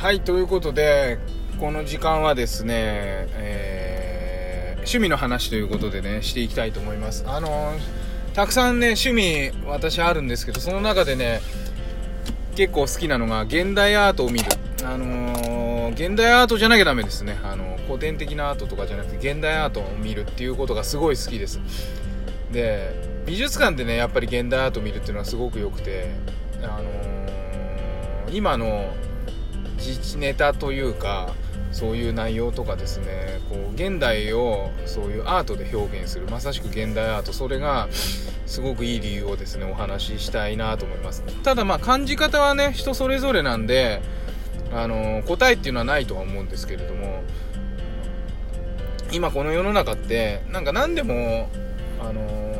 はい、ということで、この時間はですね、えー趣味の話ということでね、していきたいと思います。あのたくさんね、趣味、私あるんですけど、その中でね、結構好きなのが、現代アートを見る。あのー現代アートじゃなきゃダメですね。あの古典的なアートとかじゃなくて、現代アートを見るっていうことがすごい好きです。で、美術館でね、やっぱり現代アート見るっていうのはすごく良くて、あのー今の自治ネタというかそういう内容とかですね。こう現代をそういうアートで表現する。まさしく現代アート。それがすごくいい理由をですねお話ししたいなと思います。ただまあ感じ方はね人それぞれなんであの答えっていうのはないとは思うんですけれども今この世の中ってなんか何でもあのー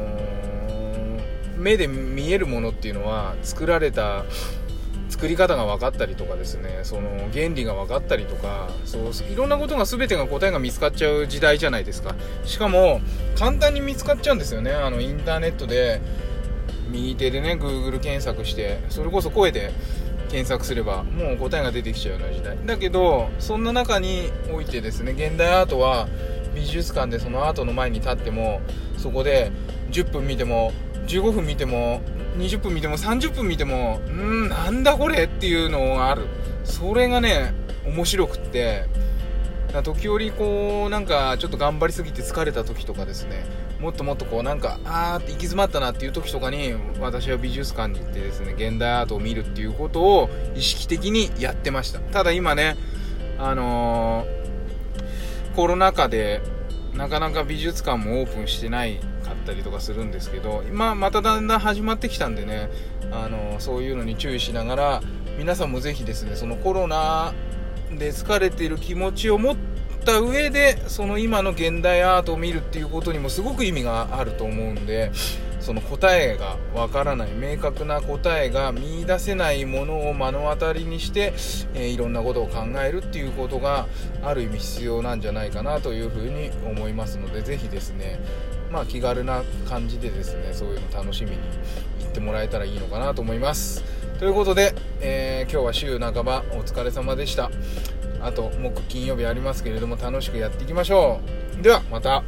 目で見えるものっていうのは作られた作り方が分かったりとかですねその原理が分かったりとかそういろんなことが全てが答えが見つかっちゃう時代じゃないですか。しかも簡単に見つかっちゃうんですよね。あのインターネットで右手でね Google 検索してそれこそ声で検索すればもう答えが出てきちゃうような時代。だけどそんな中においてですね現代アートは美術館でそのアートの前に立ってもそこで10分見ても15分見ても20分見ても30分見てもうんなんだこれっていうのがある。それがね面白くって。時折こうなんかちょっと頑張りすぎて疲れた時とかですね。もっともっとこうなんかあーって行き詰まったなっていう時とかに私は美術館に行ってですね現代アートを見るっていうことを意識的にやってました。ただ今ねあのーコロナ禍でなかなか美術館もオープンしてないったりとかするんですけど今まただんだん始まってきたんでねあのそういうのに注意しながら皆さんもぜひですねそのコロナで疲れている気持ちを持った上でその今の現代アートを見るっていうことにもすごく意味があると思うんでその答えがわからない明確な答えが見出せないものを目の当たりにして、えーいろんなことを考えるっていうことがある意味必要なんじゃないかなというふうに思いますのでぜひですねまあ気軽な感じでですねそういうの楽しみに行ってもらえたらいいのかなと思います。ということで、えー今日は週半ばお疲れ様でした。あと木金曜日ありますけれども楽しくやっていきましょう。ではまた。